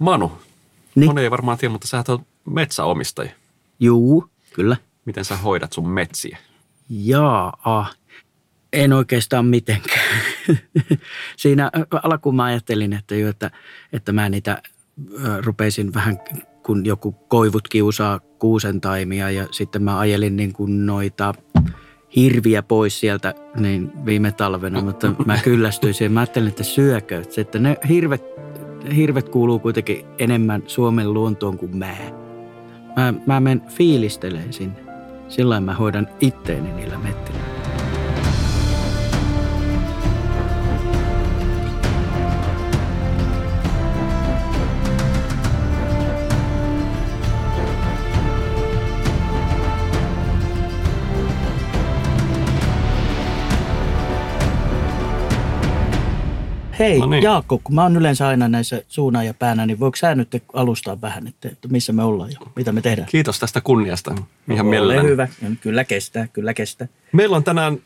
Manu, Niin. moni ei varmaan tiedä, mutta sä oot metsäomistaja. Juu, kyllä. Miten sä hoidat sun metsiä? Jaa, en oikeastaan mitenkään. Siinä alkuun mä ajattelin, että, jo, että, että mä niitä rupeisin vähän, kun joku koivut kiusaa kuusentaimia ja sitten mä ajelin niin kuin noita hirviä pois sieltä niin viime talvena, mutta mä kyllästyin siihen. Mä ajattelin, että syökö, että ne hirvet, hirvet kuuluu kuitenkin enemmän Suomen luontoon kuin mä. Mä, mä menen fiilisteleen sinne. Sillä mä hoidan itteeni niillä mettillä. Hei No niin. Jaakko, kun mä oon yleensä aina näissä suuna ja päänä, niin voiko sä nyt alustaa vähän, että, että missä me ollaan ja mitä me tehdään? Kiitos tästä kunniasta. Ihan Ole mielelläni. hyvä. Kyllä kestää, kyllä kestää. Meillä on tänään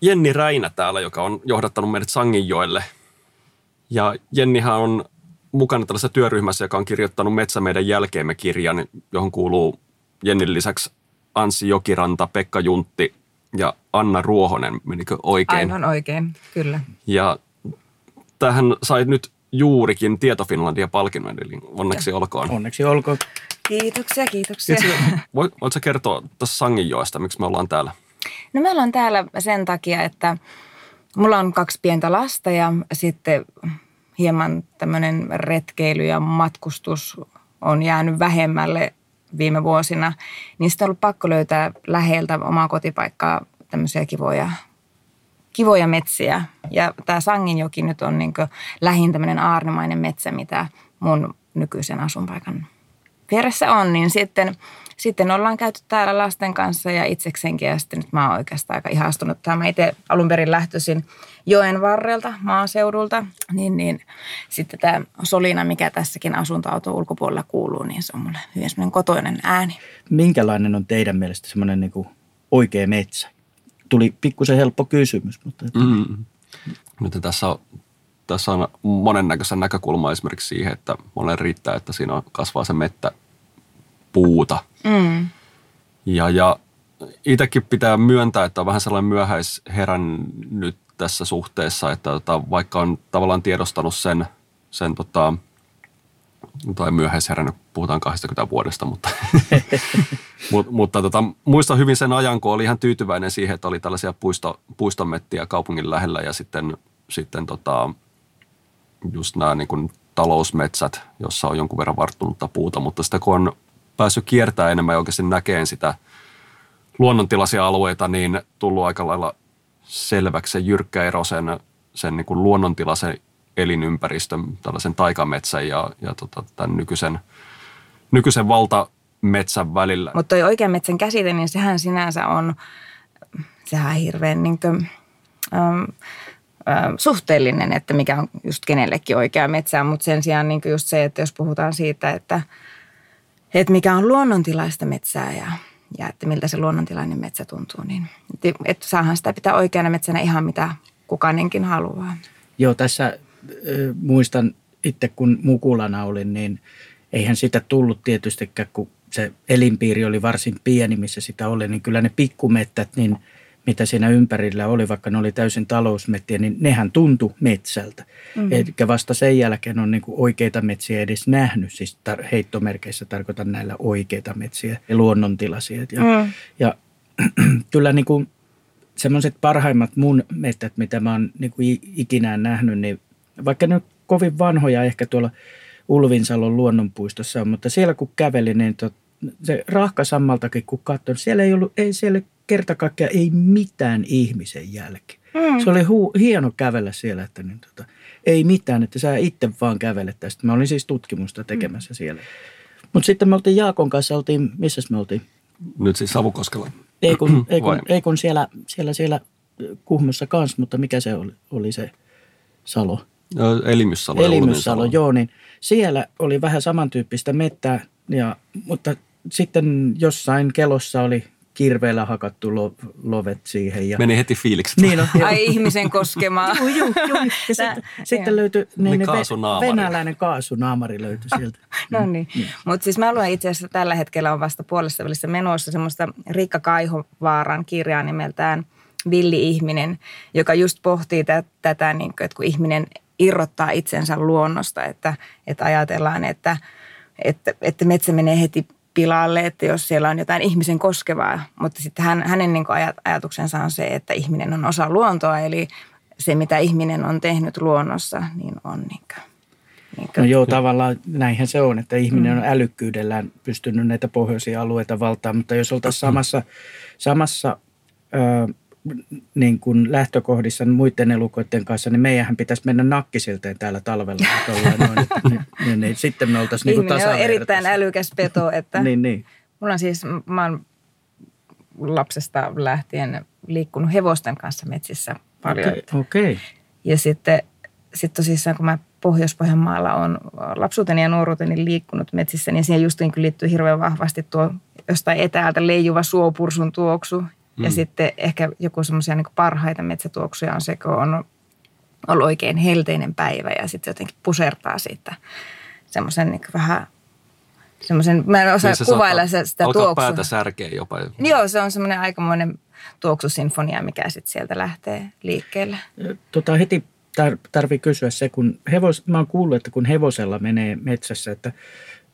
Jenni Räinä täällä, joka on johdattanut meidät Sanginjoelle. Ja Jennihän on mukana tällaisessa työryhmässä, joka on kirjoittanut Metsä meidän jälkeemme kirjan, johon kuuluu Jennin lisäksi Anssi Jokiranta, Pekka Juntti ja Anna Ruohonen, menikö oikein? Aivan oikein, kyllä. Ja tähän sai nyt juurikin Tieto Finlandia palkinnon, eli onneksi olkoon. Onneksi olkoon. Kiitoksia, kiitoksia. Voit, voitko kertoa tässä Sanginjoesta, miksi me ollaan täällä? No meillä on täällä sen takia, että mulla on kaksi pientä lasta ja sitten hieman tämmöinen retkeily ja matkustus on jäänyt vähemmälle viime vuosina. Niin sitten on ollut pakko löytää läheltä omaa kotipaikkaa tämmöisiä kivoja, kivoja metsiä. Ja tämä Sanginjoki nyt on niin lähin tämmöinen aarnimainen metsä, mitä mun nykyisen asunpaikan vieressä on, niin sitten, sitten ollaan käyty täällä lasten kanssa ja itseksenkin ja sitten nyt mä oon oikeastaan aika ihastunut tähän. Mä itse alun perin lähtöisin joen varrelta, maaseudulta, niin, niin sitten tämä solina, mikä tässäkin asuntoauton ulkopuolella kuuluu, niin se on mulle hyvin kotoinen ääni. Minkälainen on teidän mielestä semmoinen niin oikea metsä? Tuli pikkusen helppo kysymys, mutta että Mm. Nyt tässä on, tässä on monennäköisen näkökulma esimerkiksi siihen, että monen riittää, että siinä on, kasvaa se mettä puuta. Mm. Ja, ja itsekin pitää myöntää, että on vähän sellainen myöhäisherännyt tässä suhteessa, että tota, vaikka on tavallaan tiedostanut sen, sen tota, tai myöhäisherännyt, puhutaan 20 vuodesta, mutta, Mut, mutta tota, muistan hyvin sen ajan, kun oli ihan tyytyväinen siihen, että oli tällaisia puisto, puistomettiä kaupungin lähellä ja sitten, sitten tota, just nämä niin kuin talousmetsät, jossa on jonkun verran varttunutta puuta, mutta sitä kun on päässyt kiertämään enemmän ja oikeasti näkeen sitä luonnontilaisia alueita, niin tullut aika lailla selväksi se jyrkkä ero sen, sen niin kuin luonnontilaisen elinympäristön, tällaisen taikametsän ja, ja tota, tämän nykyisen, nykyisen valtametsän välillä. Mutta toi oikean metsän käsite, niin sehän sinänsä on, sehän on hirveän niin kuin, ähm, ähm, suhteellinen, että mikä on just kenellekin oikea metsää. Mutta sen sijaan niin kuin just se, että jos puhutaan siitä, että, että mikä on luonnontilaista metsää ja, ja että miltä se luonnontilainen metsä tuntuu, niin että, saahan sitä pitää oikeana metsänä ihan mitä kukainenkin haluaa. Joo, tässä muistan itse kun mukulana olin, niin eihän sitä tullut tietystikään, kun se elinpiiri oli varsin pieni, missä sitä oli, niin kyllä ne pikkumettät, niin mitä siinä ympärillä oli, vaikka ne oli täysin talousmettiä, niin nehän tuntui metsältä. Mm-hmm. Eikä vasta sen jälkeen on niin oikeita metsiä edes nähnyt, siis tar- heittomerkeissä tarkoitan näillä oikeita metsiä ja luonnontilaisia. Ja, Mm. ja kyllä niin kuin semmoiset parhaimmat mun metsät, mitä mä oon niin kuin ikinään nähnyt, niin vaikka ne on kovin vanhoja ehkä tuolla Ulvinsalon luonnonpuistossa on, mutta siellä kun kävelin, niin tot, se rahkasammaltakin kun katsoin, siellä ei ollut, ei siellä kerta kaikkiaan ei mitään ihmisen jälki. Mm. Se oli hu, hieno kävellä siellä, että niin, tota, ei mitään, että sä itse vaan kävelet tästä. Mä olin siis tutkimusta tekemässä siellä. Mutta sitten me oltiin Jaakon kanssa, oltiin, missä me oltiin? Nyt siis Savukoskella. Ei kun, ei kun, Vai? ei kun siellä, siellä, siellä Kuhmossa kanssa, mutta mikä se oli, oli se salo? Elimyssalo. Elimyssalo, joo, niin siellä oli vähän samantyyppistä mettää, ja, mutta sitten jossain kelossa oli kirveellä hakattu lo, lovet siihen. Ja... Meni heti fiilikset. Niin on, Ai ihmisen koskemaa. Joo, joo, joo. Ja sitten, sitten löytyi niin, ne kaasunaamari. venäläinen kaasunaamari löytyi sieltä. No niin. Mm. Mutta siis mä luen itse asiassa tällä hetkellä on vasta puolessa välissä menossa semmoista Riikka Kaihovaaran kirjaa nimeltään Villi-ihminen, joka just pohtii tä- tätä, niin kuin, että kun ihminen irrottaa itsensä luonnosta, että, että ajatellaan, että, että, että metsä menee heti pilalle, että jos siellä on jotain ihmisen koskevaa. Mutta sitten hän, hänen niin ajatuksensa on se, että ihminen on osa luontoa, eli se mitä ihminen on tehnyt luonnossa, niin on niin kuin, niin kuin. No joo, tavallaan näinhän se on, että ihminen mm. on älykkyydellään pystynyt näitä pohjoisia alueita valtaamaan, mutta jos oltaisiin samassa, samassa ö, niin kuin lähtökohdissa muiden elukoiden kanssa, niin meidän pitäisi mennä nakkisilteen täällä talvella. noin, että, niin, niin, niin, sitten me oltaisiin niin kuin on erittäin älykäs peto. Että niin, niin. Mulla on siis, mä oon lapsesta lähtien liikkunut hevosten kanssa metsissä paljon. Okei. Okay, okay. Ja sitten sit tosissaan, kun mä Pohjois-Pohjanmaalla on lapsuuteni ja nuoruuteni liikkunut metsissä, niin siihen just niin liittyy hirveän vahvasti tuo jostain etäältä leijuva suopursun tuoksu Mm. Ja sitten ehkä joku semmoisia niin parhaita metsätuoksuja on se, kun on ollut oikein helteinen päivä ja sitten jotenkin pusertaa siitä semmoisen niin vähän semmoisen, mä en osaa niin kuvailla saattaa, sitä tuoksua. päätä särkeä jopa. Joo, se on semmoinen aikamoinen tuoksusinfonia, mikä sitten sieltä lähtee liikkeelle. Tota, heti tar- tarvii kysyä se, kun hevos, mä oon kuullut, että kun hevosella menee metsässä, että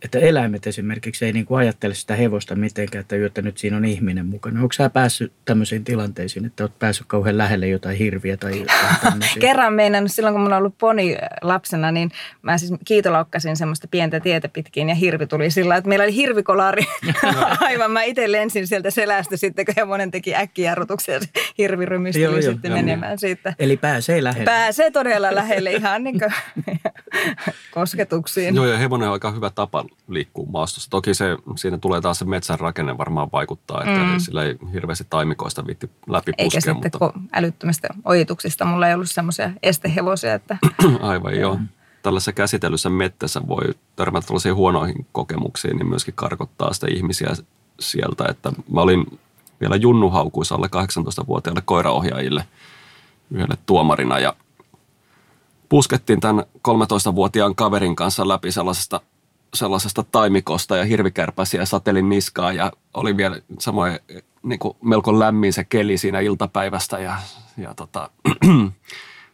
että eläimet esimerkiksi ei niin kuin ajattele sitä hevosta mitenkään, että, että nyt siinä on ihminen mukana. Onko sä päässyt tämmöisiin tilanteisiin, että olet päässyt kauhean lähelle jotain hirviä tai jotain Kerran meinannut silloin, kun mulla on ollut poni lapsena, niin mä siis kiitolaukkasin semmoista pientä tietä pitkin ja hirvi tuli sillä että meillä oli hirvikolari. Aivan, mä itse lensin sieltä selästä sitten, kun hevonen teki äkkijarrutuksia ja hirvi joo, sitten joo, menemään joo. siitä. Eli pääsee lähelle. Pääsee todella lähelle ihan niin kuin kosketuksiin. Joo, ja hevonen on aika hyvä tapa liikkuu maastossa. Toki se, siinä tulee taas se metsän rakenne varmaan vaikuttaa, että mm. sillä ei hirveästi taimikoista viitti läpi Eikä puskea, sitten mutta... älyttömistä ojituksista. Mulla ei ollut semmoisia estehevosia. Että... Aivan joo. Tällaisessa käsitellyssä mettässä voi törmätä tällaisiin huonoihin kokemuksiin, niin myöskin karkottaa sitä ihmisiä sieltä. Että mä olin vielä junnuhaukuissa alle 18-vuotiaille koiraohjaajille yhdelle tuomarina ja puskettiin tämän 13-vuotiaan kaverin kanssa läpi sellaisesta sellaisesta taimikosta ja hirvikärpäsiä satelin niskaa ja oli vielä samoin niin kuin melko lämmin se keli siinä iltapäivästä ja, ja tota,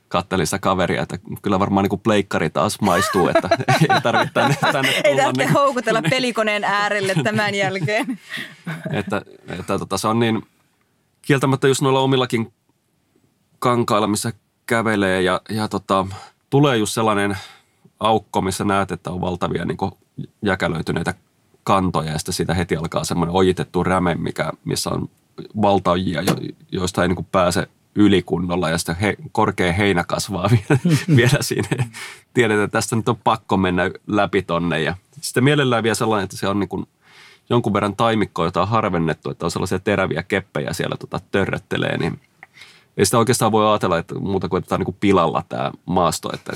kattelin sitä kaveria, että kyllä varmaan niin kuin pleikkari taas maistuu, että ei tarvitse tänne, tänne tulla. Ei tarvitse niin, houkutella pelikoneen äärelle tämän jälkeen. että että tota, se on niin kieltämättä just noilla omillakin kankailla, missä kävelee ja, ja tota, tulee just sellainen aukko, missä näet, että on valtavia niin kuin jäkälöityneitä kantoja ja sitten siitä heti alkaa semmoinen ojitettu räme, mikä, missä on valtaojia, joista ei niin kuin pääse yli kunnolla ja sitten he, korkea heinä kasvaa vielä, vielä siinä. Tiedetään, että tästä nyt on pakko mennä läpi tonne ja sitten mielellään vielä sellainen, että se on niin kuin jonkun verran taimikkoa, jota on harvennettu, että on sellaisia teräviä keppejä siellä tota, törröttelee, niin ei sitä oikeastaan voi ajatella, että muuta kuin, että tämä on niin kuin pilalla tämä maasto, että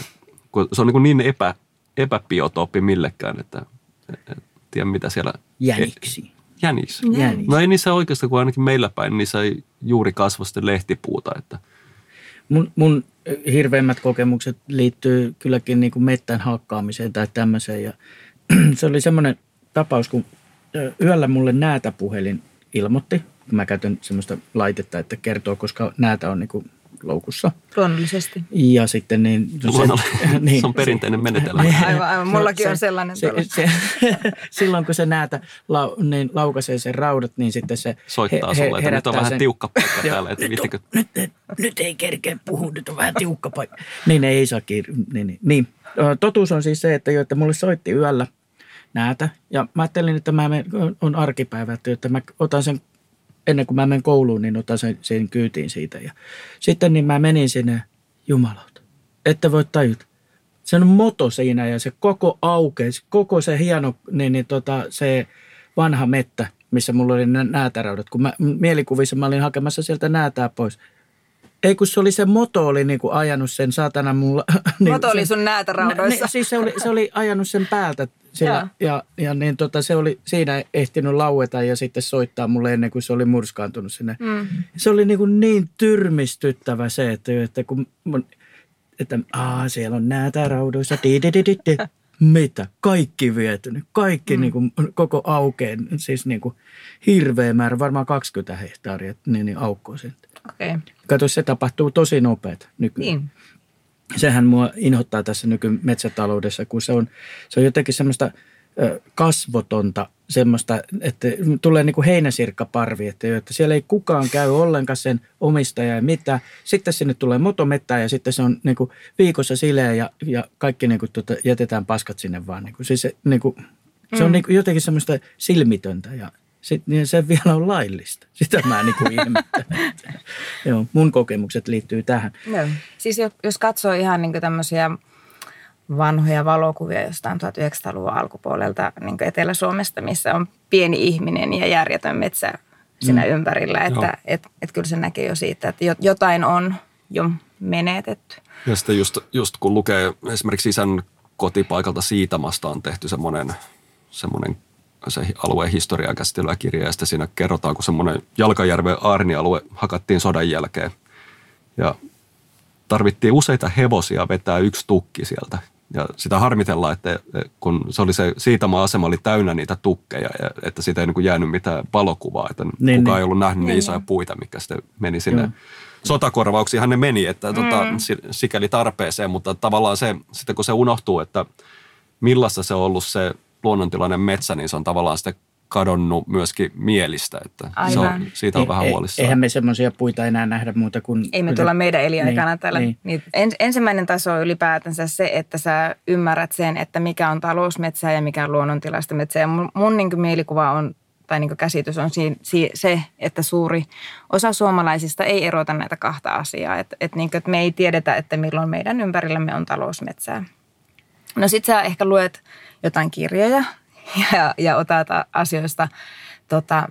se on niin, niin epä, epäbiotooppi millekään, että en tiedä mitä siellä... Jäniksi. Jänis. Jänis. No ei niissä oikeastaan, kun ainakin meillä päin, niissä ei juuri kasva sitten lehtipuuta. Että. Mun, mun hirveimmät kokemukset liittyy kylläkin niin kuin mettän hakkaamiseen tai tämmöiseen. Ja se oli semmoinen tapaus, kun yöllä mulle näätä puhelin ilmoitti, kun mä käytän semmoista laitetta, että kertoo, koska näätä on niin kuin loukussa. Luonnollisesti. Ja sitten niin... Se, niin, se on perinteinen menetelmä. Aivan, aivan. Mullakin se, on sellainen. Se, se, silloin kun se näitä lau, niin laukaisee sen raudat, niin sitten se Soittaa he, sulle, että nyt on vähän sen, tiukka paikka täällä. Että nyt, nyt, nyt, nyt, ei kerkeä puhua, nyt on vähän tiukka paikka. niin, ei saa kiir... niin, niin, niin. Totuus on siis se, että, jo, että mulle soitti yöllä näätä. Ja mä ajattelin, että mä menen, on arkipäivä, että mä otan sen ennen kuin mä menen kouluun, niin otan sen, sen kyytiin siitä. Ja sitten niin mä menin sinne, jumalauta, että voi tajuta. Se on moto siinä ja se koko aukeisi, koko se hieno, niin, niin tota, se vanha mettä, missä mulla oli näätäraudat. Kun mä mielikuvissa mä olin hakemassa sieltä näätää pois. Ei kun se oli se moto oli niin kuin ajanut sen saatana mulla. niin Moto oli sun näätäraudoissa. Ne, siis se oli, se oli ajanut sen päältä sillä, ja, ja niin tota, se oli siinä ehtinyt laueta ja sitten soittaa mulle ennen kuin se oli murskaantunut sinne. Mm. Se oli niin, kuin niin tyrmistyttävä se, että, että kun mun, että aa, siellä on näätä raudoissa, di, di, di, di, di. mitä, kaikki vietynyt, kaikki mm. niin kuin, koko aukeen, siis niin kuin hirveä määrä, varmaan 20 hehtaaria, niin, niin aukkoa sen. Okay. Kato, se tapahtuu tosi nopeat nykyään Niin. sehän mua inhottaa tässä nykymetsätaloudessa, kun se on, se on jotenkin semmoista kasvotonta, semmoista, että tulee niin kuin heinäsirkkaparvi, että, että siellä ei kukaan käy ollenkaan sen omistaja ja mitä. Sitten sinne tulee motomettää ja sitten se on niin kuin viikossa sileä ja, ja kaikki niin kuin tuota, jätetään paskat sinne vaan. Niin kuin, siis se, niin kuin, se on Mm. niin kuin jotenkin semmoista silmitöntä ja sit, niin se vielä on laillista. Sitä mä niin kuin ihmettelen. Joo, mun kokemukset liittyy tähän. Joo. Siis jos, jos katsoo ihan niin tämmöisiä vanhoja valokuvia jostain 1900-luvun alkupuolelta niin Etelä-Suomesta, missä on pieni ihminen ja järjetön metsä siinä mm. ympärillä. Että Joo. et, et kyllä se näkee jo siitä, että jo- jotain on jo menetetty. Ja sitten just, just kun lukee esimerkiksi isän kotipaikalta Siitamasta on tehty semmoinen, semmoinen se alueen historiaa käsittelevä kirja, ja sitten siinä kerrotaan, kun semmoinen Jalkajärven Aarni-alue hakattiin sodan jälkeen. Ja tarvittiin useita hevosia vetää yksi tukki sieltä. Ja sitä harmitellaan, että kun se oli se Siitama-asema oli täynnä niitä tukkeja, ja että siitä ei niin kuin jäänyt mitään valokuvaa, että niin, Niin, kukaan niin. ei ollut nähnyt niin, Niin, isoja niin. puita, mikä sitten meni sinne Joo. sotakorvauksiinhan ne meni, että tota, si- sikäli tarpeeseen, mutta tavallaan se, sitten kun se unohtuu, että millaista se on ollut se luonnontilainen metsä, niin se on tavallaan sitten kadonnut myöskin mielistä, että se on, siitä on vähän E- huolissaan. Eihän me semmoisia puita enää nähdä muuta kuin... Ei me tulla meidän eliaikana Niin, täällä. niin. Niin. Ens, ensimmäinen taso on ylipäätänsä se, että sä ymmärrät sen, että mikä on talousmetsää ja mikä on luonnontilaista metsää. Ja mun, mun niin mielikuva on, tai niin käsitys on si, si, se, että suuri osa suomalaisista ei erota näitä kahta asiaa. Että et niin et me ei tiedetä, että milloin meidän ympärillämme on talousmetsää. No sit sä ehkä luet jotain kirjoja ja, ja otat asioista tota,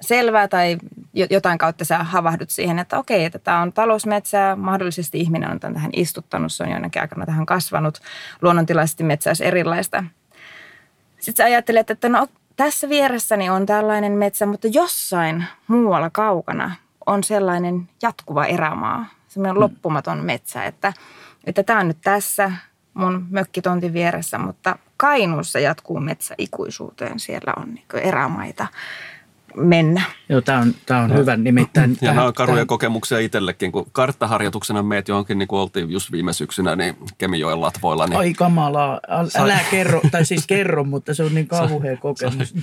selvää tai jo- jotain kautta sä havahdut siihen, että okei, että tämä on talousmetsää, mahdollisesti ihminen on tämän tähän istuttanut, se on jonnekin aikana tähän kasvanut, luonnontilaisesti metsä olisi erilaista. Sitten sä ajattelet, että no tässä vieressäni on tällainen metsä, mutta jossain muualla kaukana on sellainen jatkuva erämaa, semmoinen loppumaton metsä, että että tämä on nyt tässä mun mökkitontin vieressä, mutta Kainuussa jatkuu metsä ikuisuuteen. Siellä on niin erämaita mennä. Joo, tämä on, tää on hyvä nimittäin. Ja nämä on karuja tähän- kokemuksia itsellekin, kun karttaharjoituksena meet johonkin, niin kuin oltiin just viime syksynä, niin Kemijoen latvoilla, niin Ai kamalaa, Äl- älä kerro, tai siis kerro, mutta se on niin kauhea kokemus.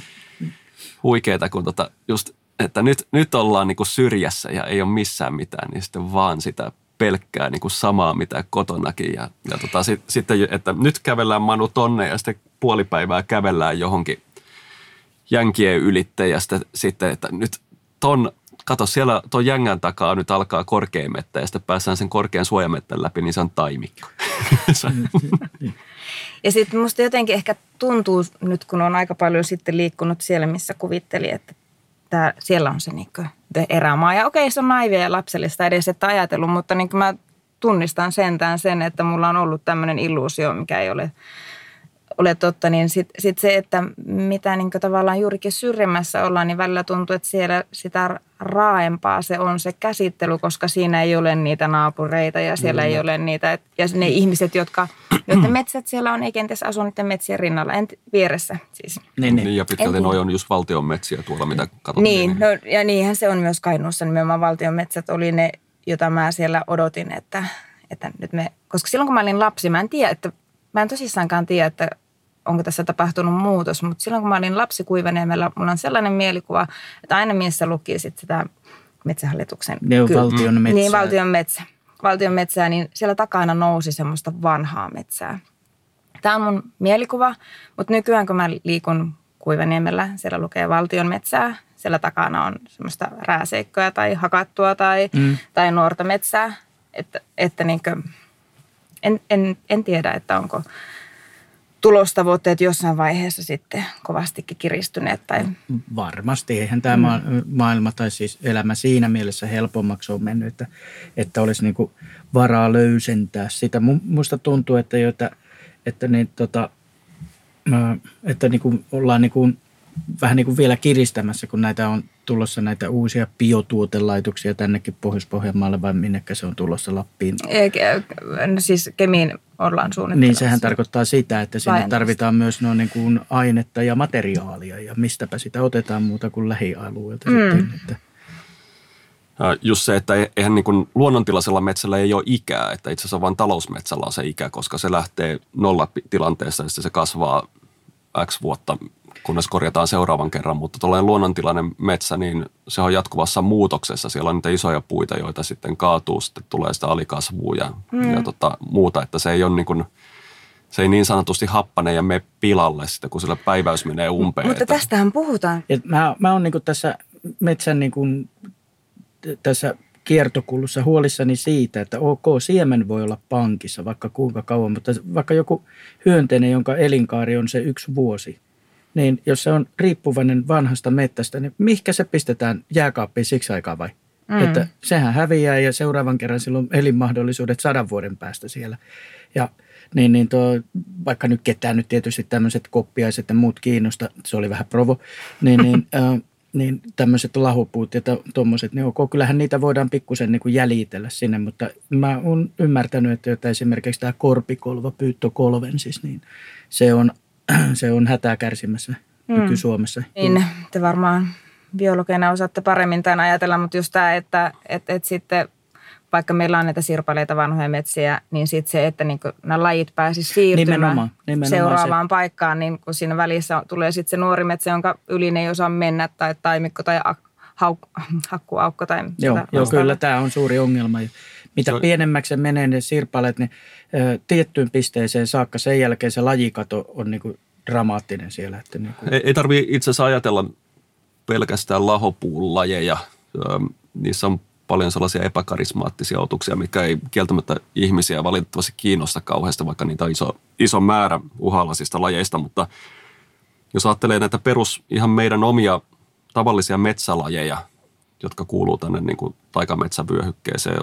huikeeta, kun tota just, että nyt, nyt ollaan niin kuin syrjässä ja ei ole missään mitään, niin sitten vaan sitä pelkkää niin kuin samaa, mitä kotonakin. Ja, ja tota, sit, sitten, että nyt kävellään Manu tonne ja sitten puoli päivää kävellään johonkin jänkien ylitte ja sitten, sitten että nyt ton, kato siellä tuon jängän takaa nyt alkaa korkein mettä ja sitten päästään sen korkean suojamettän läpi, niin se on taimikko. Ja sitten musta jotenkin ehkä tuntuu nyt, kun on aika paljon sitten liikkunut siellä, missä kuvitteli, että tää, siellä on se niin erämaa. Ja okei, se on naivia ja lapsellista edes, että ajatellut, mutta niin mä tunnistan sentään sen, että mulla on ollut tämmöinen illuusio, mikä ei ole, ole totta. Niin sitten sit se, että mitä niin tavallaan juurikin syrjemmässä ollaan, niin välillä tuntuu, että siellä sitä raaempaa se on se käsittely, koska siinä ei ole niitä naapureita ja siellä ei ole niitä. et- Ja ne ihmiset, jotka, joiden metsät siellä on, ei kenties asu niiden metsien rinnalla, en, vieressä siis. Niin, niin, niin. ja pitkälti noi on just valtion metsiä tuolla, mitä katsottiin. Niin, no, ja niinhän se on myös Kainuussa. Nimenomaan valtion metsät oli ne, jota mä siellä odotin, että, että nyt me... Koska silloin kun mä olin lapsi, mä en tiedä, että... Mä en tosissaankaan tiedä, että onko tässä tapahtunut muutos, mutta silloin kun mä olin lapsi Kuivaniemellä, mulla on sellainen mielikuva, että aina missä luki sit sitä metsähallituksen... Ne on valtion metsää. Niin, valtion metsä. Valtion metsää, niin siellä takana nousi semmoista vanhaa metsää. Tämä on mun mielikuva, mutta nykyään kun mä liikun Kuivaniemellä, siellä lukee valtion metsää. Siellä takana on semmoista rääseikkoja tai hakattua tai, mm. tai nuorta metsää. Että, että niinkö, en, en, en tiedä, että onko, tulostavoitteet jossain vaiheessa sitten kovastikin kiristyneet? Tai... Varmasti. Eihän tämä mm. maailma tai siis elämä siinä mielessä helpommaksi on mennyt, että, että olisi niin kuin varaa löysentää sitä. Minusta tuntuu, että, jo, että, että, niin, tota, että niin kuin ollaan niin kuin vähän niin kuin vielä kiristämässä, kun näitä on tulossa näitä uusia biotuotelaitoksia tännekin Pohjois-Pohjanmaalle vai minnekä se on tulossa Lappiin? No siis Kemiin ollaan suunnittelemassa. Niin, sehän tarkoittaa sitä, että sinne Laajennasta. tarvitaan myös no niin kuin ainetta ja materiaalia ja mistäpä sitä otetaan muuta kuin lähialueelta mm. sitten. Että. Just se, että eihän niin kuin luonnontilaisella metsällä ei ole ikää, että itse asiassa vain talousmetsällä on se ikä, koska se lähtee nollatilanteessa ja se kasvaa X vuotta kunnes korjataan seuraavan kerran. Mutta tuollainen luonnontilainen metsä, niin se on jatkuvassa muutoksessa. Siellä on niitä isoja puita, joita sitten kaatuu, sitten tulee sitä alikasvua ja, mm. ja tota, muuta. Että se ei ole niin kuin, se ei niin sanotusti happane ja mene pilalle sitten, kun sillä päiväys menee umpeen. Mutta tästähän puhutaan. Et mä, mä oon niin tässä metsän niin kuin, tässä kiertokulussa huolissani siitä, että ok, siemen voi olla pankissa vaikka kuinka kauan, mutta vaikka joku hyönteinen, jonka elinkaari on se yksi vuosi, niin jos se on riippuvainen vanhasta mettästä, niin mihinkä se pistetään jääkaappiin siksi aikaa vai? Mm. Että sehän häviää ja seuraavan kerran silloin elinmahdollisuudet sadan vuoden päästä siellä. Ja niin, niin tuo, vaikka nyt ketään nyt tietysti tämmöiset koppiaiset ja muut kiinnosta, se oli vähän provo, niin, niin, äh, niin tämmöiset lahopuut ja tuommoiset, niin ok, kyllähän niitä voidaan pikkusen niin kuin jäljitellä sinne, mutta mä oon ymmärtänyt, että, että esimerkiksi tämä korpikolva, pyyttökolvensis, niin se on se on hätää kärsimässä mm. nyky-Suomessa. Niin, te varmaan biologeina osaatte paremmin tämän ajatella, mutta just tämä, että että että sitten vaikka meillä on näitä sirpaleita vanhoja metsiä, niin sitten se, että niin nämä lajit pääsisivät siirtymään nimenomaan, nimenomaan seuraavaan se. paikkaan, niin kun siinä välissä tulee sitten se nuori metsä, jonka yli ne ei osaa mennä, tai taimikko tai hauk- hakkuaukko. Tai joo, joo, kyllä tämä on suuri ongelma. Mitä se pienemmäksi se menee ne sirpaleet, niin ö, tiettyyn pisteeseen saakka sen jälkeen se lajikato on niin kuin dramaattinen siellä. Että niin kuin. Ei, ei tarvitse itse asiassa ajatella pelkästään lahopuun lajeja. Niissä on paljon sellaisia epäkarismaattisia otuksia, mikä ei kieltämättä ihmisiä valitettavasti kiinnosta kauheasti, vaikka niitä on iso, iso määrä uhalasista lajeista, mutta jos ajattelee näitä perus ihan meidän omia tavallisia metsälajeja, jotka kuuluu tänne niin kuin taikametsävyöhykkeeseen.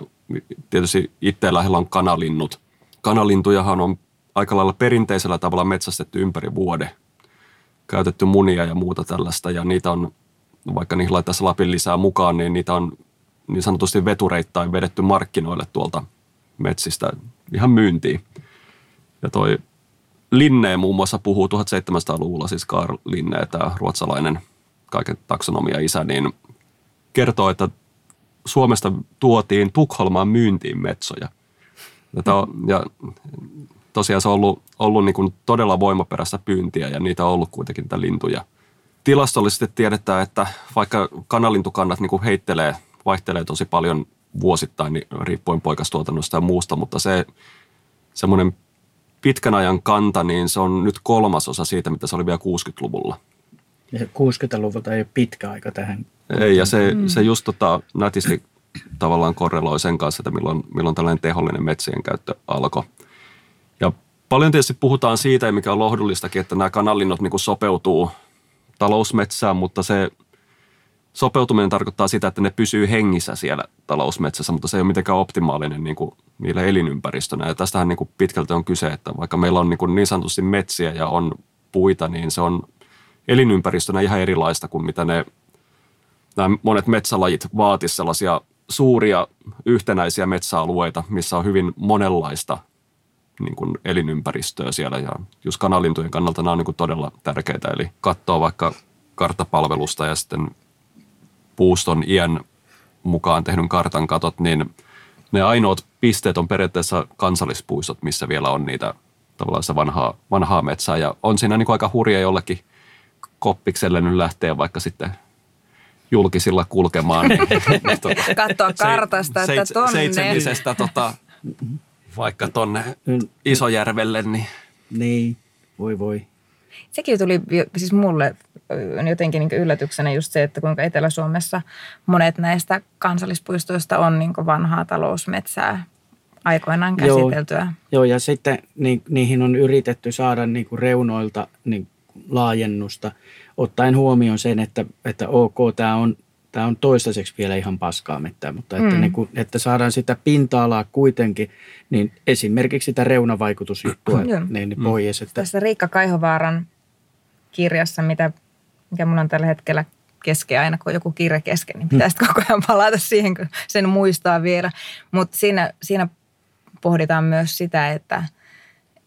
Tietysti itse lähellä on kanalinnut. Kanalintujahan on aika lailla perinteisellä tavalla metsästetty ympäri vuode. Käytetty munia ja muuta tällaista ja niitä on, vaikka niihin laittaisi Lapin lisää mukaan, niin niitä on niin sanotusti vetureittain vedetty markkinoille tuolta metsistä ihan myyntiin. Ja toi Linne muun muassa puhuu 1700-luvulla, siis Karl Linne, tämä ruotsalainen kaiken taksonomia isä, niin kertoo, että Suomesta tuotiin Tukholmaan myyntiin metsoja. Tätä on, ja tosiaan se on ollut, ollut niin kuin todella voimaperäistä pyyntiä ja niitä on ollut kuitenkin niitä lintuja. Tilastollisesti tiedetään, että vaikka kanalintukannat niin kuin heittelee, vaihtelee tosi paljon vuosittain niin riippuen poikastuotannosta ja muusta, mutta se semmoinen pitkän ajan kanta, niin se on nyt kolmasosa siitä, mitä se oli vielä 60-luvulla. Ja 60-luvulta ei ole pitkä aika tähän. Ei, ja se, mm. se just tota, nätisti tavallaan korreloi sen kanssa, että milloin, milloin tällainen tehollinen metsien käyttö alkoi. Ja paljon tietysti puhutaan siitä, mikä on lohdullistakin, että nämä kanallinnot niin sopeutuu talousmetsään, mutta se sopeutuminen tarkoittaa sitä, että ne pysyy hengissä siellä talousmetsässä, mutta se ei ole mitenkään optimaalinen niin kuin niille elinympäristönä. Ja tästähän niin kuin pitkälti on kyse, että vaikka meillä on niin, kuin niin sanotusti metsiä ja on puita, niin se on elinympäristönä ihan erilaista kuin mitä ne nämä monet metsälajit vaatisivat sellaisia suuria yhtenäisiä metsäalueita, missä on hyvin monenlaista niin kuin elinympäristöä siellä. Ja just kanalintujen kannalta nämä on niin kuin todella tärkeitä. Eli katsoa vaikka karttapalvelusta ja sitten puuston iän mukaan tehdyn kartan katot, niin ne ainoat pisteet on periaatteessa kansallispuistot, missä vielä on niitä tavallaan se vanhaa, vanhaa metsää. Ja on siinä niin kuin aika hurja jollekin koppikselle nyt lähtee vaikka sitten julkisilla kulkemaan. Niin, niin, tota, Katsoa kartasta, se, että tonne. Seitsemisestä tota, vaikka tonne Isojärvelle. Niin. niin, voi voi. Sekin tuli siis mulle jotenkin niin yllätyksenä just se, että kuinka Etelä-Suomessa monet näistä kansallispuistoista on niin vanhaa talousmetsää aikoinaan Joo. käsiteltyä. Joo, ja sitten ni, niihin on yritetty saada niin kuin reunoilta niin laajennusta, ottaen huomioon sen, että, että ok, tämä on, tämä on toistaiseksi vielä ihan paskaa mettää, mutta että, Mm. mm. niin kuin, että saadaan sitä pinta-alaa kuitenkin, niin esimerkiksi sitä reunavaikutusjuttua Joo. niin, niin pois. Että, Tässä Riikka Kaihovaaran kirjassa, mitä, mikä mulla on tällä hetkellä kesken aina, kun on joku kirja kesken, niin pitäisi koko ajan palata siihen, kun sen muistaa vielä. Mutta siinä, siinä pohditaan myös sitä, että,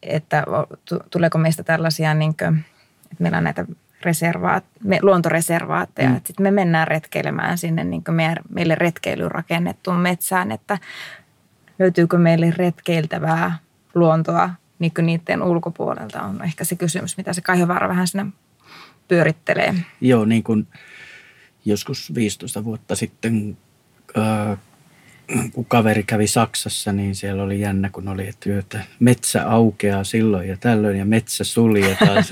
että tu- tuleeko meistä tällaisia, niin kuin, että meillä on näitä reservaat, me, luontoreservaatteja, mm. sitten me mennään retkeilemään sinne niin kuin meidän, meille retkeilyyn rakennettuun metsään, että löytyykö meille retkeiltävää luontoa niin kuin niiden ulkopuolelta on ehkä se kysymys, mitä se Kaihovaara vähän siinä pyörittelee. Joo, niin kuin joskus 15 vuotta sitten, ää, kun kaveri kävi Saksassa, niin siellä oli jännä, kun oli, että, että metsä aukeaa silloin ja tällöin ja metsä suljetaan.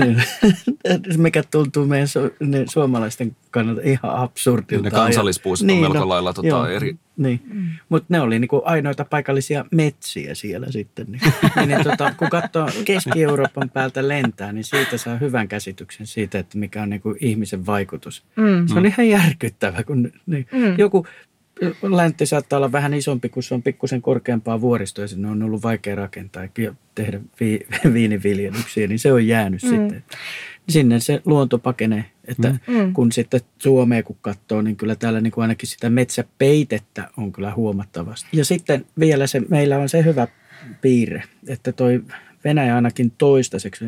Mikä tuntuu meidän su- ne suomalaisten kannalta ihan absurdilta. Ne kansallispuistot on melko lailla tota joo, eri- Niin. Mm. Mutta ne oli niinku ainoita paikallisia metsiä siellä sitten. Niin, niin, niin tota, kun katsoo Keski-Euroopan päältä lentää, niin siitä saa hyvän käsityksen siitä, että mikä on niinku ihmisen vaikutus. Mm. Se on ihan järkyttävä, kun niin, Mm. mm. joku läntti saattaa olla vähän isompi, kun se on pikkusen korkeampaa vuoristoa ja sinne on ollut vaikea rakentaa ja tehdä vi, viiniviljelyksiä, niin se on jäänyt Mm. sitten. Sinne se luonto pakenee, että Mm. mm. kun sitten Suomea kun katsoo, niin kyllä täällä niin kuin ainakin sitä metsäpeitettä on kyllä huomattavasti. Ja sitten vielä se, meillä on se hyvä piirre, että toi Venäjä ainakin toistaiseksi,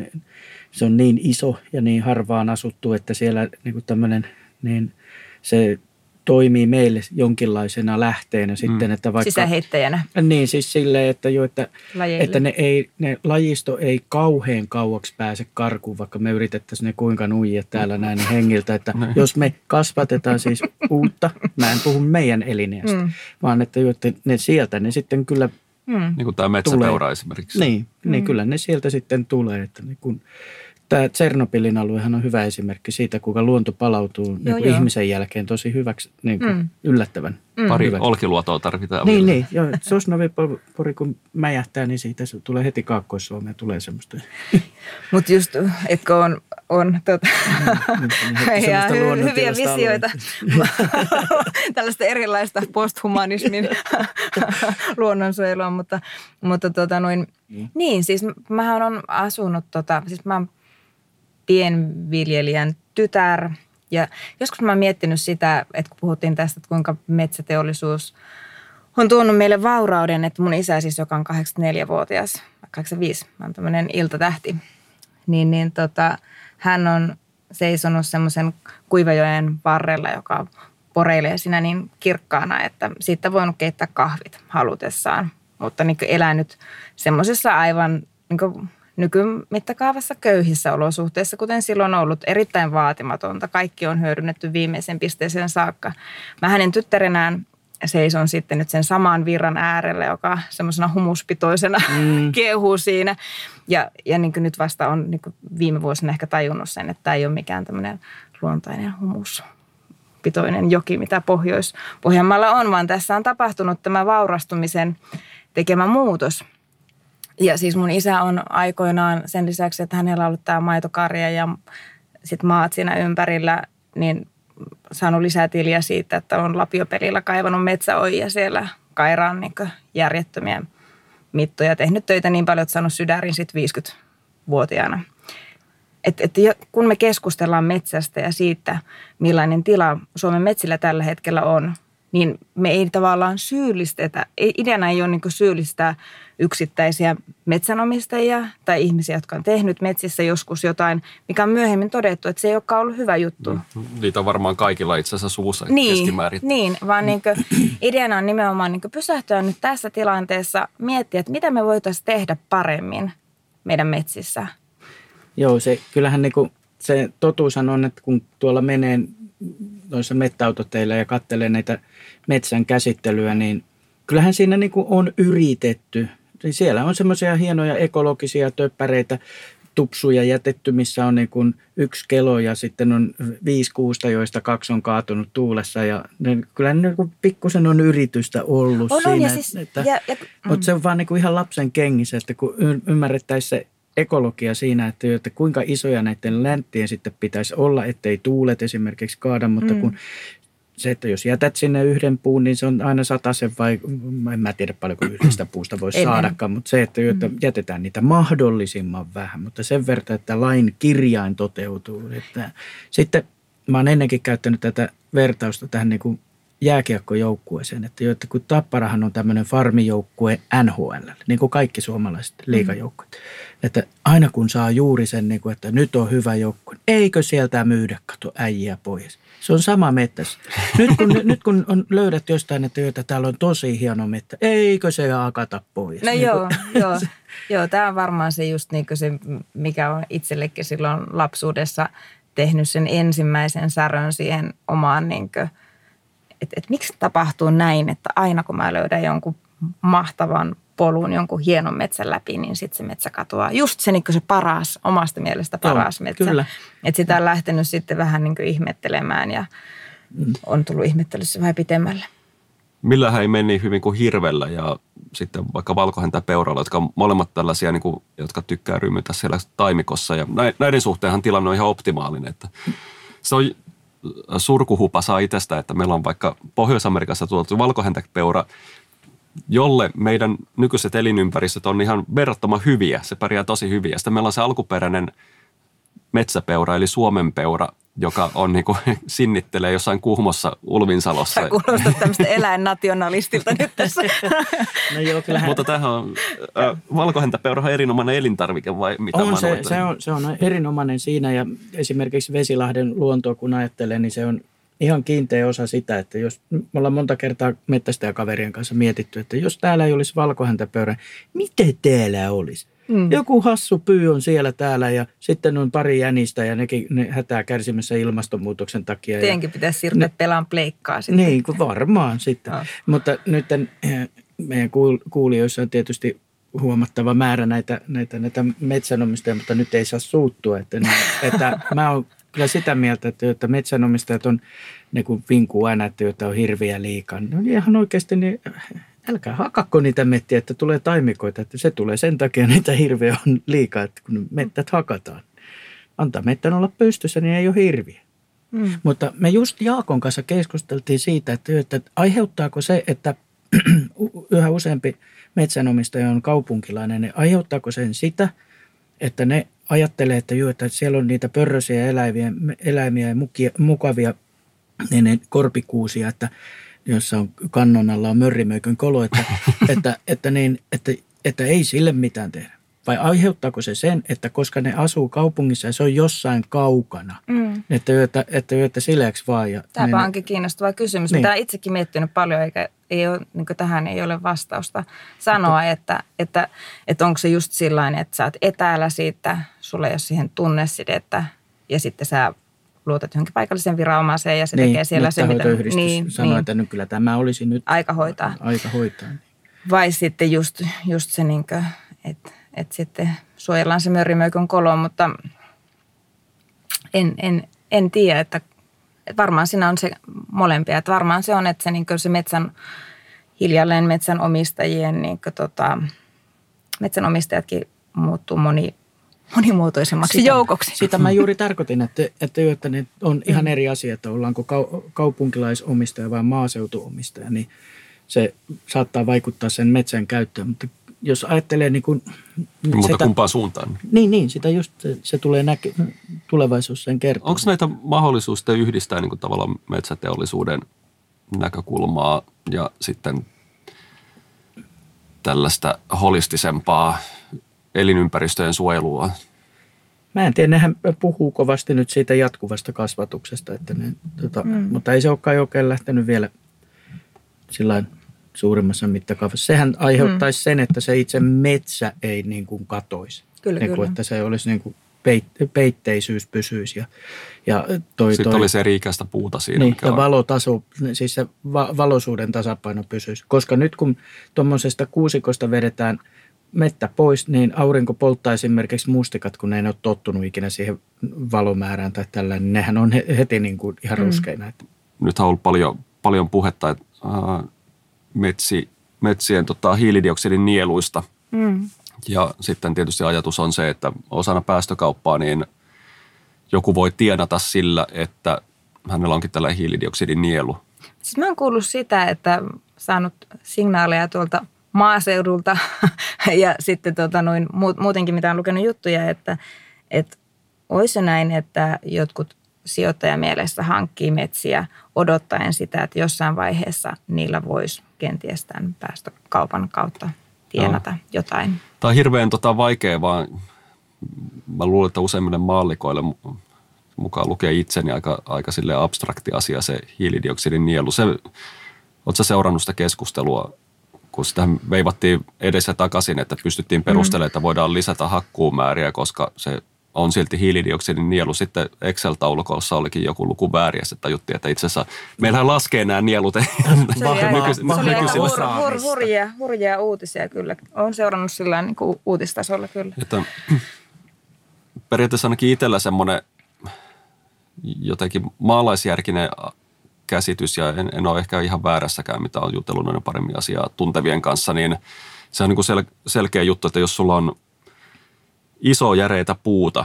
se on niin iso ja niin harvaan asuttu, että siellä niin kuin tämmöinen, niin se toimii meille jonkinlaisena lähteenä sitten, että vaikka... Sisäheittäjänä Niin, siis silleen, että, jo, että, lajeille. että ne, ei, ne lajisto ei kauhean kauaksi pääse karkuun, vaikka me yritettäisiin ne kuinka nuijia täällä näin niin hengiltä, että jos me kasvatetaan siis uutta, mä en puhu meidän elineestä, Mm. mm. vaan että, jo, että ne sieltä ne sitten kyllä, mm. Niin kuin tämä metsäpeura esimerkiksi. niin, mm. niin kyllä ne sieltä sitten tulee, että niin kun, Tämä Tsernobylin aluehan on hyvä esimerkki siitä, kuinka luonto palautuu Joo, niin kuin joo. ihmisen jälkeen tosi hyväksi, niin kuin Mm. yllättävän. Pari Hyvä. olkiluotoa tarvitaan Niin, vielä. niin. Joo, Sosnovipori kun mäjähtää, niin siitä se tulee heti Kaakkois-Suomeen tulee semmoista. Mutta just, etkö on, on tota, niin, ja semmoista hy, hyviä visioita tällaista erilaista posthumanismin luonnonsuojelua, mutta, mutta tota noin, Niin. niin siis mähän on asunut, tota, siis mä oon pienviljelijän tytär. Ja joskus mä oon miettinyt sitä, että kun puhuttiin tästä, että kuinka metsäteollisuus on tuonut meille vaurauden, että mun isä siis, joka on 84-vuotias, 85, mä oon tämmöinen iltatähti, niin, niin tota, hän on seisonut semmoisen kuivajoen varrella, joka poreilee siinä niin kirkkaana, että siitä voinut keittää kahvit halutessaan, mutta niin elänyt semmoisessa aivan niin nykymittakaavassa köyhissä olosuhteissa, kuten silloin on ollut erittäin vaatimatonta. Kaikki on hyödynnetty viimeisen pisteeseen saakka. Mä hänen tyttärenään seison sitten nyt sen saman virran äärellä, joka semmoisena humuspitoisena mm. kiehuu siinä. Ja, ja niin kuin nyt vasta on niin kuin viime vuosina ehkä tajunnut sen, että tämä ei ole mikään tämmöinen luontainen humuspitoinen joki, mitä Pohjois-Pohjanmaalla on, vaan tässä on tapahtunut tämä vaurastumisen tekemä muutos. Ja siis mun isä on aikoinaan sen lisäksi, että hänellä on ollut tämä maitokarja ja sitten maat siinä ympärillä, niin saanut lisää tiliä siitä, että on lapiopelillä kaivannut metsäojia siellä Kairaan niin järjettömiä mittoja. Tehnyt töitä niin paljon, että saanut sydärin sitten 50-vuotiaana. Et, et kun me keskustellaan metsästä ja siitä, millainen tila Suomen metsillä tällä hetkellä on, niin me ei tavallaan syyllistetä, ei, ideana ei ole niin syyllistää yksittäisiä metsänomistajia tai ihmisiä, jotka on tehnyt metsissä joskus jotain, mikä on myöhemmin todettu, että se ei olekaan ollut hyvä juttu. Mm. Niitä on varmaan kaikilla itse asiassa suussa Niin, keskimäärin. niin vaan niin kuin, ideana on nimenomaan niin pysähtyä nyt tässä tilanteessa, miettiä, että mitä me voitaisiin tehdä paremmin meidän metsissä. Joo, se, kyllähän niinku, se totuushan on, että kun tuolla menee noissa mettäautoteillä ja katselee näitä metsän käsittelyä, niin kyllähän siinä niinku on yritetty. Niin Siellä on semmoisia hienoja ekologisia töppäreitä, tupsuja jätetty, missä on niin kuin yksi kelo ja sitten on viisi kuusta, joista kaksi on kaatunut tuulessa. Ja ne, kyllä ne niin pikkusen on yritystä ollut On, siinä. on, ja siis- että, ja- ja- mutta se on vaan niin kuin ihan lapsen kengissä, että kun ymmärrettäisiin se ekologia siinä, että, että kuinka isoja näiden länttien sitten pitäisi olla, ettei tuulet esimerkiksi kaada, mutta Mm. kun se, että jos jätät sinne yhden puun, niin se on aina sen vai en mä tiedä paljonko yhdestä puusta en. saadakaan, mutta se, että että jätetään niitä mahdollisimman vähän, mutta sen verran, että lain kirjain toteutuu. Että sitten mä oon ennenkin käyttänyt tätä vertausta tähän niin kuin jääkiekkojoukkueeseen, että, jo, että kun Tapparahan on tämmöinen farmijoukkue NHL, niin kuin kaikki suomalaiset liikajoukkueet, että aina kun saa juuri sen, niin kuin, että nyt on hyvä joukkue, eikö sieltä myydä kato äijä pois. Se on sama mettässä. Nyt kun, nyt kun on, löydät jostain, että, että täällä on tosi hieno mettä, eikö se hakata pois? No Niin joo, joo. joo tämä on varmaan se just niin se, mikä on itsellekin silloin lapsuudessa tehnyt sen ensimmäisen särön siihen omaan, niin kuin, että, että miksi tapahtuu näin, että aina kun mä löydän jonkun mahtavan polun, jonkun hienon metsän läpi, niin sitten se metsä katoaa. Just se, niin se paras, omasta mielestä Joo, paras metsä. kyllä. Että sitä on lähtenyt sitten vähän niin ihmettelemään ja Mm. on tullut ihmettelyssä vähän pitemmälle. Millähän ei mene niin hyvin kuin hirvellä ja sitten vaikka valkohäntäpeuralla, jotka on molemmat tällaisia, niin kuin, jotka tykkää rymytä siellä taimikossa. Ja nä- näiden suhteenhan tilanne on ihan optimaalinen. Että se on surkuhupa saa itsestä, että meillä on vaikka Pohjois-Amerikassa tuotu valkohäntäpeura, jolle meidän nykyiset elinympäristöt on ihan verrattoman hyviä. Se pärjää tosi hyvin. Ja sitten meillä on se alkuperäinen metsäpeura, eli Suomen peura, joka on niin kuin, sinnittelee jossain Kuhmossa Ulvinsalossa. Sä kuulostat tämmöistä eläinnationalistilta nyt tässä. No joo, kyllähän Mutta tämähän on, äh, valkohäntäpeura on erinomainen elintarvike vai mitä on se, se, on, se on erinomainen siinä ja esimerkiksi Vesilahden luontoa kun ajattelee, niin se on ihan kiinteä osa sitä, että jos me ollaan monta kertaa mettästäjäkaverien kanssa mietitty, että jos täällä ei olisi valkohäntäpeura, miten täällä olisi? Mm. Joku hassu pyy on siellä täällä ja sitten on pari jänistä ja nekin ne hätää kärsimässä ilmastonmuutoksen takia. Teidänkin pitäisi siirtyä pelaan pleikkaa sitten. niin, kuin varmaan sitten. Joo. Mutta nyt eh, meidän kuul- kuulijoissa on tietysti huomattava määrä näitä, näitä, näitä metsänomistajia, mutta nyt ei saa suuttua. Että, ne, että mä oon kyllä sitä mieltä, että, että metsänomistajat on, ne kun vinkuu aina, että joita on hirviä liikaa. No niin ihan oikeasti, niin älkää hakakko niitä mettiä, että tulee taimikoita. Että se tulee sen takia, niitä hirviä on liikaa, että kun mettät hakataan. Antaa mettän olla pystyssä, niin ei ole hirviä. Mm. Mutta me just Jaakon kanssa keskusteltiin siitä, että, että aiheuttaako se, että yhä useampi metsänomistaja on kaupunkilainen, niin aiheuttaako sen sitä, että ne ajattelee, että, juu, että siellä on niitä pörrösiä eläimiä, eläimiä ja mukia, mukavia niin ne korpikuusia, että jossa on kannon alla on mörrimöikön kolo, että, että, että, niin, että, että ei sille mitään tehdä. Vai aiheuttaako se sen, että koska ne asuu kaupungissa ja se on jossain kaukana, Mm. että yötä, että yötä sileäksi vaan. Ja, Tämäpä niin, onkin kiinnostava kysymys. Niin. Mitä olen itsekin miettinyt paljon, eikä ei ole, niin tähän ei ole vastausta sanoa, että, että, että onko se just sillain, että sä oot etäällä siitä, sulla ei ole siihen tunnesidettä ja sitten sä luotat johonkin paikalliseen viranomaiseen ja se niin, tekee siellä se, mitä... Niin, sanoo, niin, että nyt kyllä tämä olisi nyt aika hoitaa. aika hoitaa. Vai sitten just, just se, niin että, että sitten suojellaan se mörrimöikön kolo, mutta en, en, en tiedä, että, että varmaan siinä on se molempia. Että varmaan se on, että se, niin se metsän, hiljalleen metsänomistajien, niin tota, metsänomistajatkin muuttuu moni, monimuotoisemmaksi Sitä- joukoksi. Sitä mä juuri tarkoitin, että, että, jo, että ne on ihan eri asia, että ollaanko kau, kaupunkilaisomistaja vai maaseutuomistaja, niin se saattaa vaikuttaa sen metsän käyttöön. Mutta jos ajattelee niin kuin, Mutta sitä, kumpaan suuntaan? niin, niin, sitä just se, se tulee näky, tulevaisuus sen kertoo. Onko näitä mahdollisuus yhdistää niin kuin tavallaan metsäteollisuuden näkökulmaa ja sitten tällaista holistisempaa elinympäristöjen suojelua? Mä en tiedä, nehän puhuu kovasti nyt siitä jatkuvasta kasvatuksesta, että ne, tota, mm. mutta ei se olekaan oikein lähtenyt vielä sillä suurimmassa mittakaavassa. Sehän aiheuttaisi mm. sen, että se itse metsä ei niin kuin katoisi. Kyllä, niin kuin, kyllä. Että se olisi niin kuin peit, peitteisyys pysyisi ja, ja toi, Sitten toi, oli eri ikäistä puuta siinä. niin, ja valotaso, siis se va- valoisuuden tasapaino pysyisi. Koska nyt kun tuommoisesta kuusikosta vedetään mettä pois, niin aurinko polttaa esimerkiksi mustikat, kun ne ei ole tottunut ikinä siihen valomäärään tai tällainen. Niin nehän on heti niin kuin ihan mm. ruskeina. Nythän on ollut paljon, paljon puhetta että, äh, metsi, metsien tota, hiilidioksidin nieluista. Mm. Ja sitten tietysti ajatus on se, että osana päästökauppaa niin joku voi tienata sillä, että hänellä onkin tällainen hiilidioksidin nielu. Siis mä oon kuullut sitä, että saanut signaaleja tuolta maaseudulta ja sitten tota noin, muutenkin mitä on lukenut juttuja, että, että olisi näin, että jotkut sijoittajamielessä hankkii metsiä odottaen sitä, että jossain vaiheessa niillä voisi kenties tämän päästökaupan kautta tienata no. jotain. Tämä on hirveän tota, vaikea, vaan mä luulen, että useimmille maallikoille mukaan lukee itseni aika, aika sille abstrakti asia se hiilidioksidin nielu. Se, Oletko seurannut sitä keskustelua, kun sitä veivattiin edessä takaisin, että pystyttiin perustelemaan, mm. että voidaan lisätä hakkuumääriä, koska se on silti hiilidioksidin nielu. Sitten Excel-taulukossa olikin joku luku vääriä, että tajuttiin, että itse asiassa meillähän laskee nämä nielut. Se oli, hur, hurjia, hurjia uutisia kyllä. Olen seurannut sillä niin kuin uutistasolla kyllä. Että, periaatteessa ainakin itsellä semmoinen jotenkin maalaisjärkinen käsitys, ja en, en ole ehkä ihan väärässäkään, mitä on jutellut noin paremmin asiaa tuntevien kanssa, niin se on niin kuin sel, selkeä juttu, että jos sulla on iso järeitä puuta,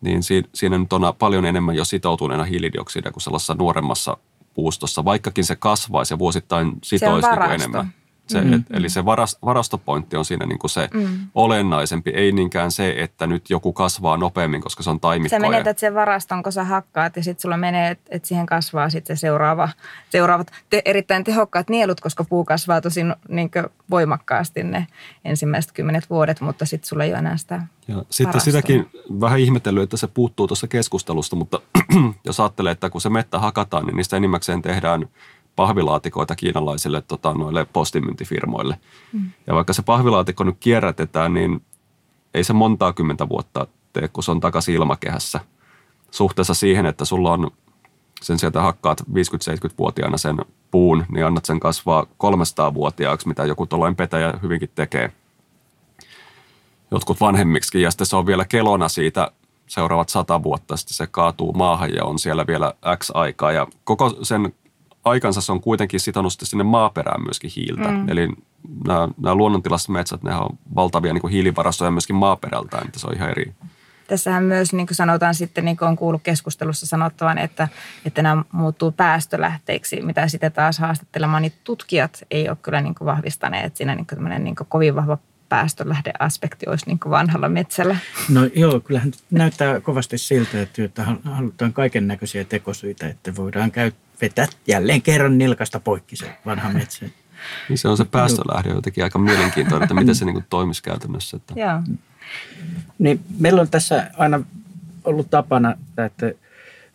niin si, siinä nyt on paljon enemmän jo sitoutuneena hiilidioksidia kuin sellaisessa nuoremmassa puustossa, vaikkakin se kasvaisi ja vuosittain sitoisi niin enemmän. Se, mm. et, eli se varast, varastopointti on siinä niin kuin se mm. olennaisempi, ei niinkään se, että nyt joku kasvaa nopeammin, koska se on taimikko. Sä menetät sen varaston, kun sä hakkaat ja sitten sulla menee, että et siihen kasvaa sitten se seuraava, seuraavat te, erittäin tehokkaat nielut, koska puu kasvaa tosi niin voimakkaasti ne ensimmäiset kymmenet vuodet, mutta sitten sulla ei ole enää sitä ja sitten sitäkin vähän ihmetellyt, että se puuttuu tuossa keskustelusta, mutta jos ajattelee, että kun se mettä hakataan, niin niistä enimmäkseen tehdään pahvilaatikoita kiinalaisille tota, noille postimyyntifirmoille. Mm. Ja vaikka se pahvilaatikko nyt kierrätetään, niin ei se montaa kymmentä vuotta tee, kun se on takaisin ilmakehässä. Suhteessa siihen, että sulla on sen sieltä hakkaat 50-70-vuotiaana sen puun, niin annat sen kasvaa 300-vuotiaaksi, mitä joku tuollainen petäjä hyvinkin tekee. Jotkut vanhemmiksi ja sitten se on vielä kelona siitä seuraavat sata vuotta, sitten se kaatuu maahan ja on siellä vielä X aikaa. Ja koko sen aikansa se on kuitenkin sitonut sinne maaperään myöskin hiiltä. Mm. Eli nämä, nämä luonnontilaiset metsät, ne on valtavia niin hiilivarastoja myöskin maaperältään, että se on ihan eri. Tässähän myös niin kuin sanotaan sitten, niin kuin on kuullut keskustelussa sanottavan, että, että nämä muuttuu päästölähteiksi, mitä sitten taas haastattelemaan, niin tutkijat ei ole kyllä niin kuin vahvistaneet, että siinä niin kuin niin kuin kovin vahva päästölähdeaspekti olisi niin kuin vanhalla metsällä. No joo, kyllähän näyttää kovasti siltä, että halutaan kaiken näköisiä tekosyitä, että voidaan käyttää vetää jälleen kerran nilkasta poikki se vanha metsä. Niin se on se päästölähde jotenkin aika mielenkiintoinen, että miten se niin kuin toimisi käytännössä. Että. Joo. Niin, meillä on tässä aina ollut tapana, että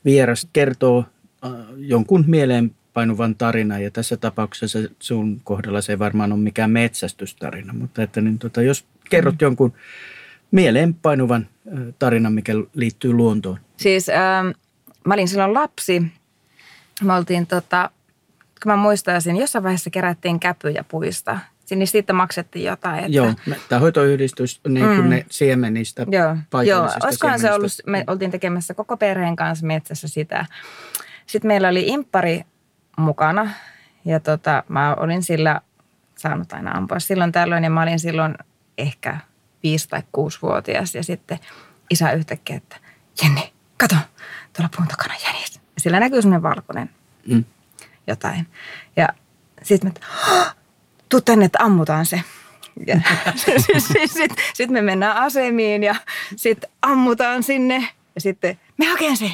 vieras kertoo äh, jonkun mieleen painuvan tarinan ja tässä tapauksessa sun kohdalla se ei varmaan ole mikään metsästystarina, mutta että niin, tota, jos kerrot jonkun mieleen painuvan äh, tarinan, mikä liittyy luontoon. Siis ähm, mä olin silloin lapsi me oltiin tota, kun mä muistaisin, jossain vaiheessa kerättiin käpyjä puista. Niin siitä maksettiin jotain. Että... Joo, tämä hoitoyhdistys, niin kuin mm. ne siemenistä Joo, joo. olisikohan se ollut, me oltiin tekemässä koko perheen kanssa metsässä sitä. Sitten meillä oli impari mukana ja tota, mä olin sillä saanut aina ampua silloin tällöin ja mä olin silloin ehkä viisi tai kuusi-vuotias ja sitten isä yhtäkkiä, että Jenni, kato, tuolla puun takana jänis sillä näkyy semmoinen valkoinen mm. jotain. Ja sitten me, tuu tänne, että ammutaan se. Sitten sit, sit me mennään asemiin ja sitten ammutaan sinne ja sitten me hakeen se.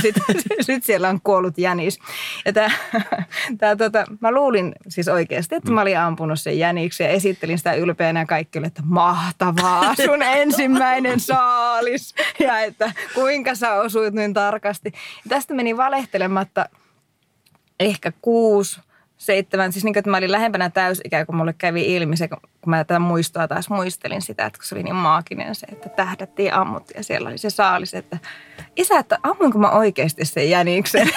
Sitten sit siellä on kuollut jänis. Ja tää, tää, tota, mä luulin siis oikeasti, että mä olin ampunut sen jäniksi ja esittelin sitä ylpeänä ja kaikki oli, että mahtavaa, sun ensimmäinen saalis. Ja että kuinka sä osuit niin tarkasti. Ja tästä meni valehtelematta ehkä kuusi, seitsemän, siis niin kuin, että mä olin lähempänä täysikää, kun mulle kävi ilmi se, kun mä tätä muistoa taas muistelin sitä, että kun se oli niin maaginen se, että tähdättiin ammuttiin ja siellä oli se saalis, että isä, että ammuinko mä oikeasti sen jäniksen?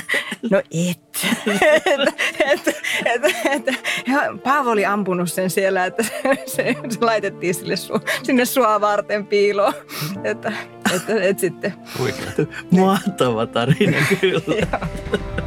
no et. että, että, että, että, ja Paavo oli ampunut sen siellä, että se, se, se laitettiin sille su, sinne sua varten piiloon. Että, että, että sitten. Oikein. Mahtava tarina kyllä.